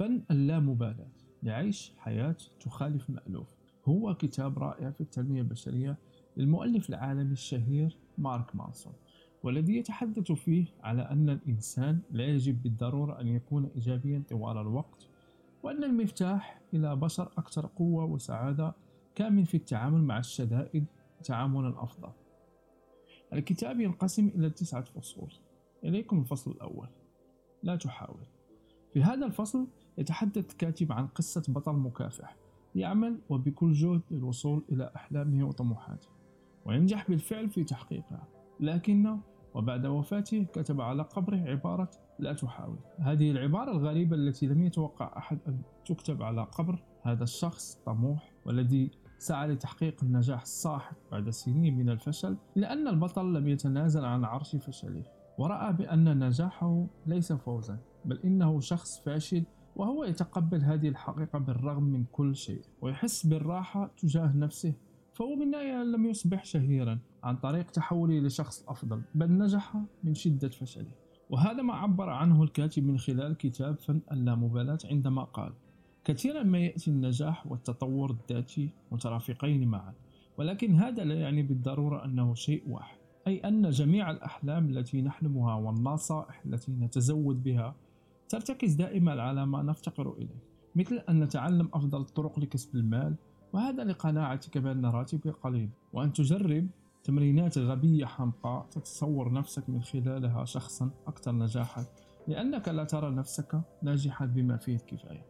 فن اللامبالاة لعيش حياة تخالف مألوف. هو كتاب رائع في التنمية البشرية للمؤلف العالمي الشهير مارك مانسون والذي يتحدث فيه على أن الإنسان لا يجب بالضرورة أن يكون إيجابيا طوال الوقت وأن المفتاح إلى بشر أكثر قوة وسعادة كامن في التعامل مع الشدائد تعاملا أفضل. الكتاب ينقسم إلى تسعة فصول. إليكم الفصل الأول. لا تحاول. في هذا الفصل يتحدث الكاتب عن قصة بطل مكافح يعمل وبكل جهد للوصول إلى أحلامه وطموحاته وينجح بالفعل في تحقيقها لكنه وبعد وفاته كتب على قبره عبارة لا تحاول. هذه العبارة الغريبة التي لم يتوقع أحد أن تكتب على قبر. هذا الشخص طموح والذي سعى لتحقيق النجاح الساحق بعد سنين من الفشل لأن البطل لم يتنازل عن عرش فشله ورأى بأن نجاحه ليس فوزا بل إنه شخص فاشل وهو يتقبل هذه الحقيقة بالرغم من كل شيء ويحس بالراحة تجاه نفسه فهو بالنهاية لم يصبح شهيرا عن طريق تحوله لشخص أفضل بل نجح من شدة فشله. وهذا ما عبر عنه الكاتب من خلال كتاب فن اللامبالاة عندما قال كثيرا ما يأتي النجاح والتطور الذاتي مترافقين معا ولكن هذا لا يعني بالضرورة أنه شيء واحد أي أن جميع الأحلام التي نحلمها والنصائح التي نتزود بها ترتكز دائما على ما نفتقر إليه مثل أن نتعلم أفضل الطرق لكسب المال وهذا لقناعتك بأن راتبك قليل. وأن تجرب تمرينات غبية حمقاء تتصور نفسك من خلالها شخصا أكثر نجاحا لأنك لا ترى نفسك ناجحا بما فيه الكفاية.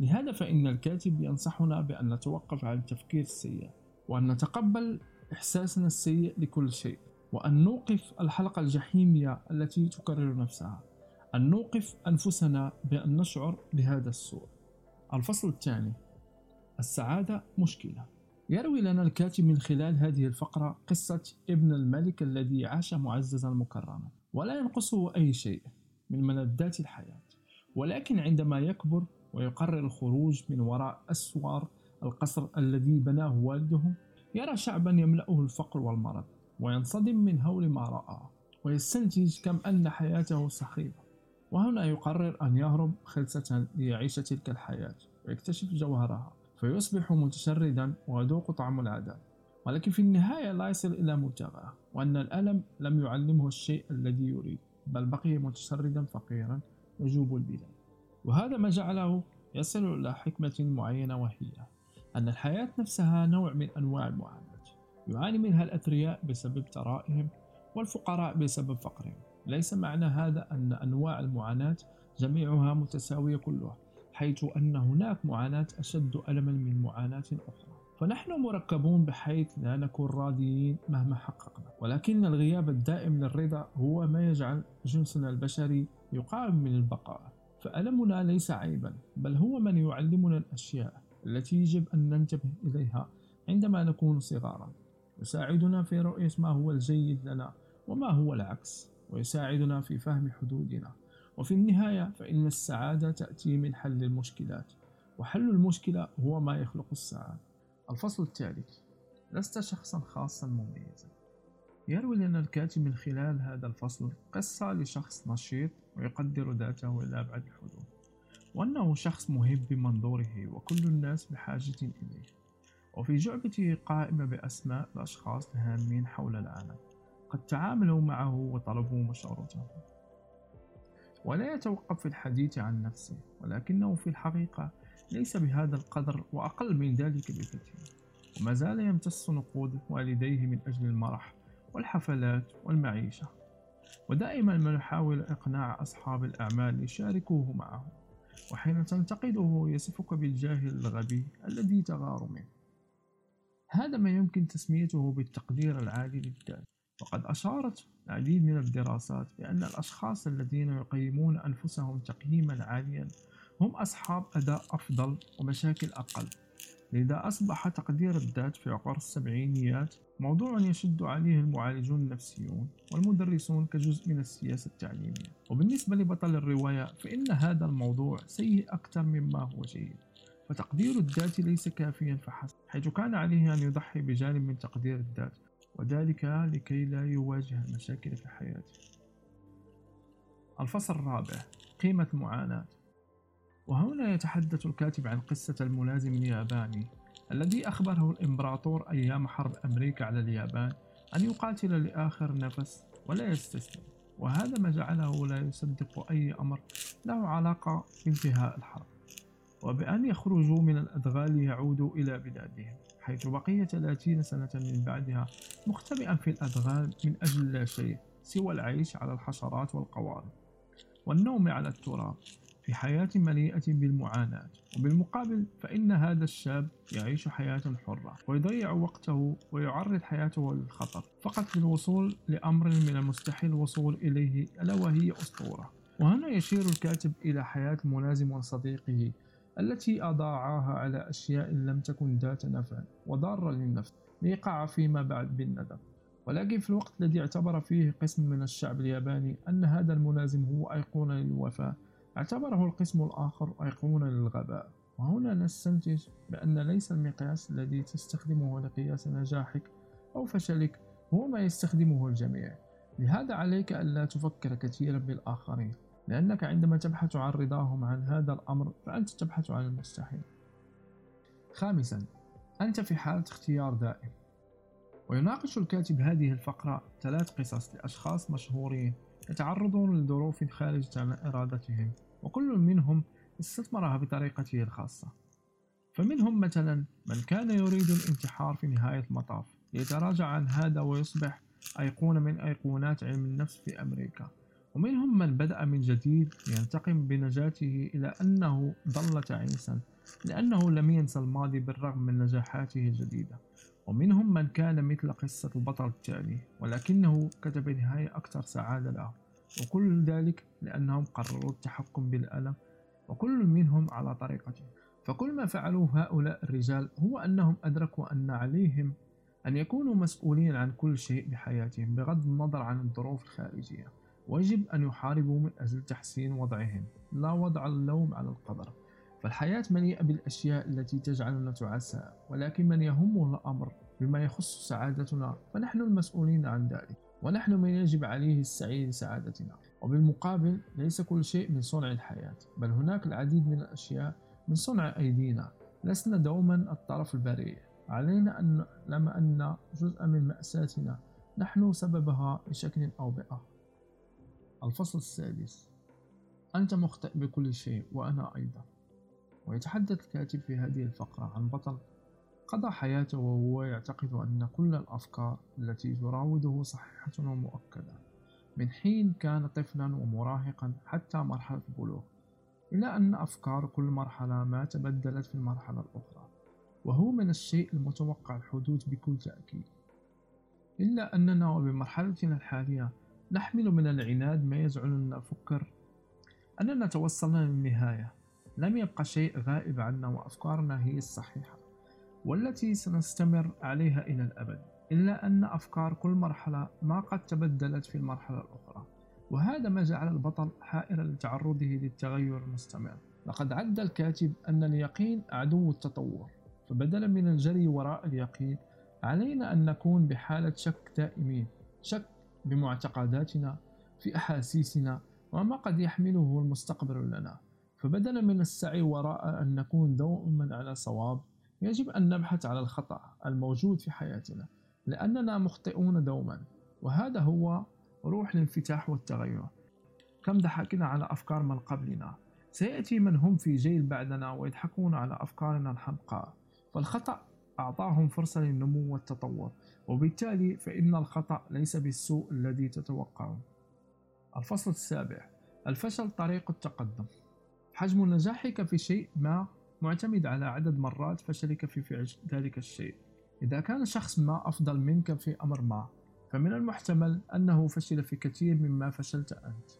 لهذا فإن الكاتب ينصحنا بأن نتوقف عن التفكير السيء وأن نتقبل إحساسنا السيء لكل شيء وأن نوقف الحلقة الجحيمية التي تكرر نفسها. أن نوقف أنفسنا بأن نشعر بهذا السوء. الفصل الثاني. السعادة مشكلة. يروي لنا الكاتب من خلال هذه الفقرة قصة ابن الملك الذي عاش معززا مكرما. ولا ينقصه أي شيء من ملذات الحياة. ولكن عندما يكبر ويقرر الخروج من وراء أسوار القصر الذي بناه والده يرى شعبا يملأه الفقر والمرض وينصدم من هول ما رأى ويستنتج كم أن حياته سخيفة. وهنا يقرر أن يهرب خلسة ليعيش تلك الحياة ويكتشف جوهرها فيصبح متشردا ويذوق طعم العذاب ولكن في النهاية لا يصل إلى مبتغاه وأن الألم لم يعلمه الشيء الذي يريد بل بقي متشردا فقيرا يجوب البلاد وهذا ما جعله يصل إلى حكمة معينة وهي أن الحياة نفسها نوع من أنواع المعاناة. يعاني منها الأثرياء بسبب ثرائهم والفقراء بسبب فقرهم. ليس معنى هذا أن أنواع المعاناة جميعها متساوية كلها حيث أن هناك معاناة أشد ألما من معاناة أخرى. فنحن مركبون بحيث لا نكون راضيين مهما حققنا. ولكن الغياب الدائم للرضا هو ما يجعل جنسنا البشري يقاوم من البقاء. فألمنا ليس عيبا بل هو من يعلمنا الأشياء التي يجب أن ننتبه إليها عندما نكون صغارا. يساعدنا في رؤية ما هو الجيد لنا وما هو العكس. ويساعدنا في فهم حدودنا. وفي النهاية فإن السعادة تأتي من حل المشكلات وحل المشكلة هو ما يخلق السعادة. الفصل الثالث لست شخصا خاصا مميزا. يروي لنا الكاتب من خلال هذا الفصل قصة لشخص نشيط ويقدر ذاته إلى أبعد الحدود وأنه شخص مهم بمنظوره وكل الناس بحاجة إليه. وفي جعبته قائمة بأسماء الأشخاص الهامين حول العالم. قد تعاملوا معه وطلبوا مشورته. ولا يتوقف في الحديث عن نفسه ولكنه في الحقيقة ليس بهذا القدر وأقل من ذلك بكثير. وما زال يمتص نقود والديه من أجل المرح والحفلات والمعيشة. ودائما ما يحاول إقناع أصحاب الأعمال ليشاركوه معه وحين تنتقده يصفك بالجاهل الغبي الذي تغار منه. هذا ما يمكن تسميته بالتقدير العالي للذات. وقد أشارت العديد من الدراسات بأن الأشخاص الذين يقيمون أنفسهم تقييما عاليا هم أصحاب أداء أفضل ومشاكل أقل. لذا أصبح تقدير الذات في عقر السبعينيات موضوع يشد عليه المعالجون النفسيون والمدرسون كجزء من السياسة التعليمية. وبالنسبة لبطل الرواية فإن هذا الموضوع سيء أكثر مما هو جيد. فتقدير الذات ليس كافيا فحسب حيث كان عليه أن يضحي بجانب من تقدير الذات. وذلك لكي لا يواجه المشاكل في حياته. الفصل الرابع قيمة المعاناة وهنا يتحدث الكاتب عن قصة الملازم الياباني الذي أخبره الإمبراطور أيام حرب أمريكا على اليابان أن يقاتل لآخر نفس ولا يستسلم. وهذا ما جعله لا يصدق أي أمر له علاقة بانتهاء الحرب. وبأن يخرجوا من الأدغال ليعودوا إلى بلادهم. حيث بقي 30 سنة من بعدها مختبئا في الأدغال من أجل لا شيء سوى العيش على الحشرات والقوارض والنوم على التراب في حياة مليئة بالمعاناة. وبالمقابل فإن هذا الشاب يعيش حياة حرة ويضيع وقته ويعرض حياته للخطر فقط للوصول لأمر من المستحيل الوصول إليه ألا وهي أسطورة. وهنا يشير الكاتب إلى حياة الملازم وصديقه التي أضاعاها على أشياء لم تكن ذات نفع وضارة للنفس ليقع فيما بعد بالندم. ولكن في الوقت الذي اعتبر فيه قسم من الشعب الياباني أن هذا الملازم هو أيقونة للوفاء اعتبره القسم الآخر أيقونة للغباء. وهنا نستنتج بأن ليس المقياس الذي تستخدمه لقياس نجاحك أو فشلك هو ما يستخدمه الجميع. لهذا عليك ألا تفكر كثيرا بالآخرين. لأنك عندما تبحث عن رضاهم عن هذا الأمر فأنت تبحث عن المستحيل. خامسا أنت في حالة اختيار دائم. ويناقش الكاتب هذه الفقرة ثلاث قصص لأشخاص مشهورين يتعرضون لظروف خارجة عن إرادتهم وكل منهم استثمرها بطريقته الخاصة. فمنهم مثلا من كان يريد الانتحار في نهاية المطاف ليتراجع عن هذا ويصبح أيقونة من أيقونات علم النفس في أمريكا. ومنهم من بدأ من جديد ينتقم بنجاته إلى أنه ظل تعيسا لأنه لم ينسى الماضي بالرغم من نجاحاته الجديدة. ومنهم من كان مثل قصة البطل التالي ولكنه كتب نهاية أكثر سعادة له. وكل ذلك لأنهم قرروا التحكم بالألم وكل منهم على طريقته. فكل ما فعلوه هؤلاء الرجال هو أنهم أدركوا أن عليهم أن يكونوا مسؤولين عن كل شيء بحياتهم بغض النظر عن الظروف الخارجية. ويجب أن يحاربوا من أجل تحسين وضعهم. لا وضع اللوم على القدر. فالحياة مليئة بالأشياء التي تجعلنا تعسى ولكن من يهمه الأمر بما يخص سعادتنا فنحن المسؤولين عن ذلك ونحن من يجب عليه السعي لسعادتنا. وبالمقابل ليس كل شيء من صنع الحياة بل هناك العديد من الأشياء من صنع أيدينا. لسنا دوما الطرف البريء. علينا أن نعلم أن جزء من مأساتنا نحن سببها بشكل أو بآخر. الفصل السادس. أنت مخطئ بكل شيء وأنا أيضا. ويتحدث الكاتب في هذه الفقرة عن بطل قضى حياته وهو يعتقد أن كل الأفكار التي تراوده صحيحة ومؤكدة من حين كان طفلا ومراهقا حتى مرحلة البلوغ إلى أن أفكار كل مرحلة ما تبدلت في المرحلة الأخرى وهو من الشيء المتوقع الحدوث بكل تأكيد. إلا أننا وبمرحلتنا الحالية نحمل من العناد ما يجعلنا نفكر أننا توصلنا للنهاية. لم يبقى شيء غائب عنا وأفكارنا هي الصحيحة والتي سنستمر عليها إلى الأبد إلا أن أفكار كل مرحلة ما قد تبدلت في المرحلة الأخرى وهذا ما جعل البطل حائرا لتعرضه للتغير المستمر. لقد عد الكاتب أن اليقين عدو التطور فبدلا من الجري وراء اليقين علينا أن نكون بحالة شك دائمين شك بمعتقداتنا في أحاسيسنا وما قد يحمله المستقبل لنا. فبدلا من السعي وراء أن نكون دوما على صواب يجب أن نبحث على الخطأ الموجود في حياتنا لأننا مخطئون دوما. وهذا هو روح الانفتاح والتغير. كم ضحكنا على أفكار من قبلنا. سيأتي من هم في جيل بعدنا ويضحكون على أفكارنا الحمقاء. فالخطأ أعطاهم فرصة للنمو والتطور وبالتالي فإن الخطأ ليس بالسوء الذي تتوقعه. الفصل السابع الفشل طريق التقدم. حجم نجاحك في شيء ما معتمد على عدد مرات فشلك في فعل ذلك الشيء. إذا كان شخص ما أفضل منك في أمر ما فمن المحتمل أنه فشل في كثير مما فشلت أنت.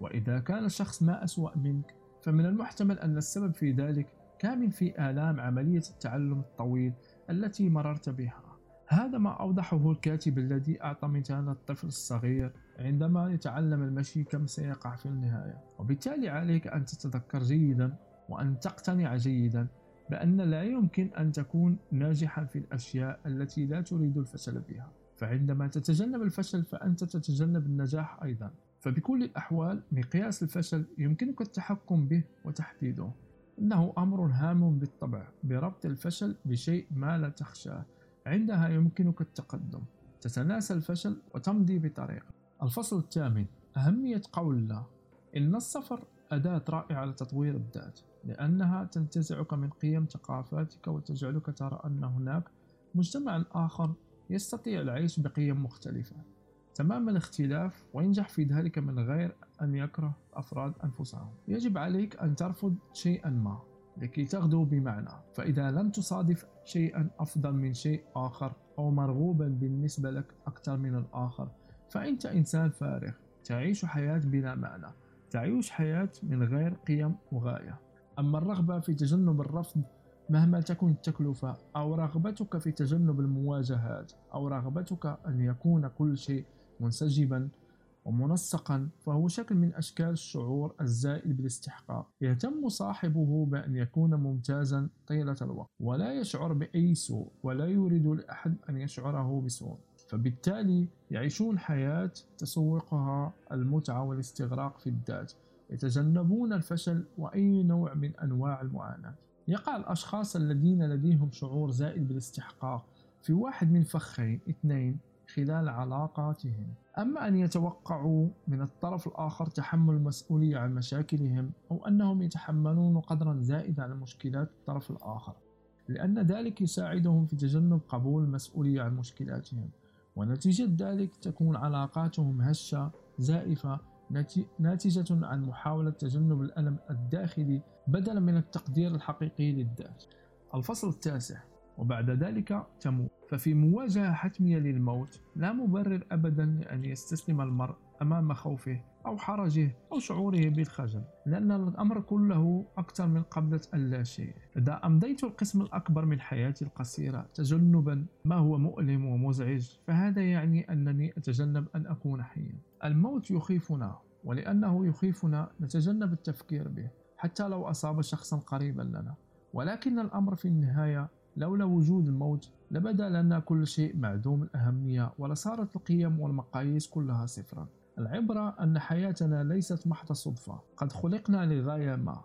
وإذا كان شخص ما أسوأ منك فمن المحتمل أن السبب في ذلك كامن في آلام عملية التعلم الطويل التي مررت بها. هذا ما أوضحه الكاتب الذي أعطى مثال الطفل الصغير عندما يتعلم المشي كم سيقع في النهاية. وبالتالي عليك أن تتذكر جيدا وأن تقتنع جيدا بأن لا يمكن أن تكون ناجحا في الأشياء التي لا تريد الفشل بها. فعندما تتجنب الفشل فأنت تتجنب النجاح أيضا. فبكل الأحوال مقياس الفشل يمكنك التحكم به وتحديده. إنه أمر هام بالطبع بربط الفشل بشيء ما لا تخشاه. عندها يمكنك التقدم. تتناسى الفشل وتمضي بطريقة. الفصل الثامن. أهمية قول لا إن السفر أداة رائعة لتطوير الذات لأنها تنتزعك من قيم ثقافاتك وتجعلك ترى أن هناك مجتمع آخر يستطيع العيش بقيم مختلفة. تمام الاختلاف وينجح في ذلك من غير أن يكره أفراد أنفسهم. يجب عليك أن ترفض شيئا ما لكي تغدو بمعنى. فإذا لم تصادف شيئا أفضل من شيء آخر أو مرغوبا بالنسبة لك أكثر من الآخر فأنت إنسان فارغ. تعيش حياة بلا معنى. تعيش حياة من غير قيم وغاية. أما الرغبة في تجنب الرفض مهما تكن التكلفة أو رغبتك في تجنب المواجهات أو رغبتك أن يكون كل شيء منسجبا ومنسقا فهو شكل من أشكال الشعور الزائل بالاستحقاق. يهتم صاحبه بأن يكون ممتازا طيلة الوقت ولا يشعر بأي سوء ولا يريد لأحد أن يشعره بسوء. فبالتالي يعيشون حياة تسوقها المتعة والاستغراق في الذات يتجنبون الفشل وأي نوع من أنواع المعاناة. يقع الأشخاص الذين لديهم شعور زائد بالاستحقاق في واحد من فخين اثنين خلال علاقاتهم. أما أن يتوقعوا من الطرف الآخر تحمل المسؤولية عن مشاكلهم أو أنهم يتحملون قدرا زائدا عن مشكلات الطرف الآخر. لأن ذلك يساعدهم في تجنب قبول المسؤولية عن مشكلاتهم. ونتيجة ذلك تكون علاقاتهم هشة زائفة ناتجة عن محاولة تجنب الألم الداخلي بدلا من التقدير الحقيقي للذات. الفصل التاسع. وبعد ذلك تموت. ففي مواجهة حتمية للموت لا مبرر أبدا لأن يستسلم المرء أمام خوفه أو حرجه أو شعوره بالخجل لأن الأمر كله أكثر من قبضة اللاشيء إذا أمضيت القسم الأكبر من حياتي القصيرة تجنبا ما هو مؤلم ومزعج فهذا يعني أنني أتجنب أن أكون حيا. الموت يخيفنا ولأنه يخيفنا نتجنب التفكير به حتى لو أصاب شخصا قريبا لنا. ولكن الأمر في النهاية لولا وجود الموت لبدأ لنا كل شيء معدوم الأهمية ولصارت القيم والمقاييس كلها صفرا. العبرة أن حياتنا ليست محض صدفة. قد خلقنا لغاية ما.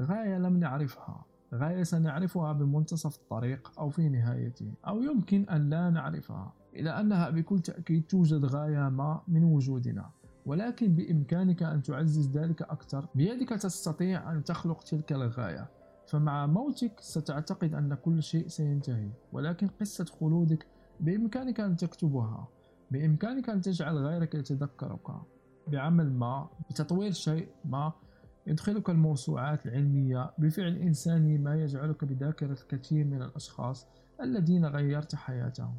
غاية لم نعرفها. غاية سنعرفها بمنتصف الطريق أو في نهايته أو يمكن أن لا نعرفها. إلى أنها بكل تأكيد توجد غاية ما من وجودنا. ولكن بإمكانك أن تعزز ذلك أكثر بيدك تستطيع أن تخلق تلك الغاية. فمع موتك ستعتقد أن كل شيء سينتهي ولكن قصة خلودك بإمكانك أن تكتبها بإمكانك أن تجعل غيرك يتذكرك. بعمل ما بتطوير شيء ما يدخلك الموسوعات العلمية بفعل إنساني ما يجعلك بذاكرة الكثير من الأشخاص الذين غيرت حياتهم.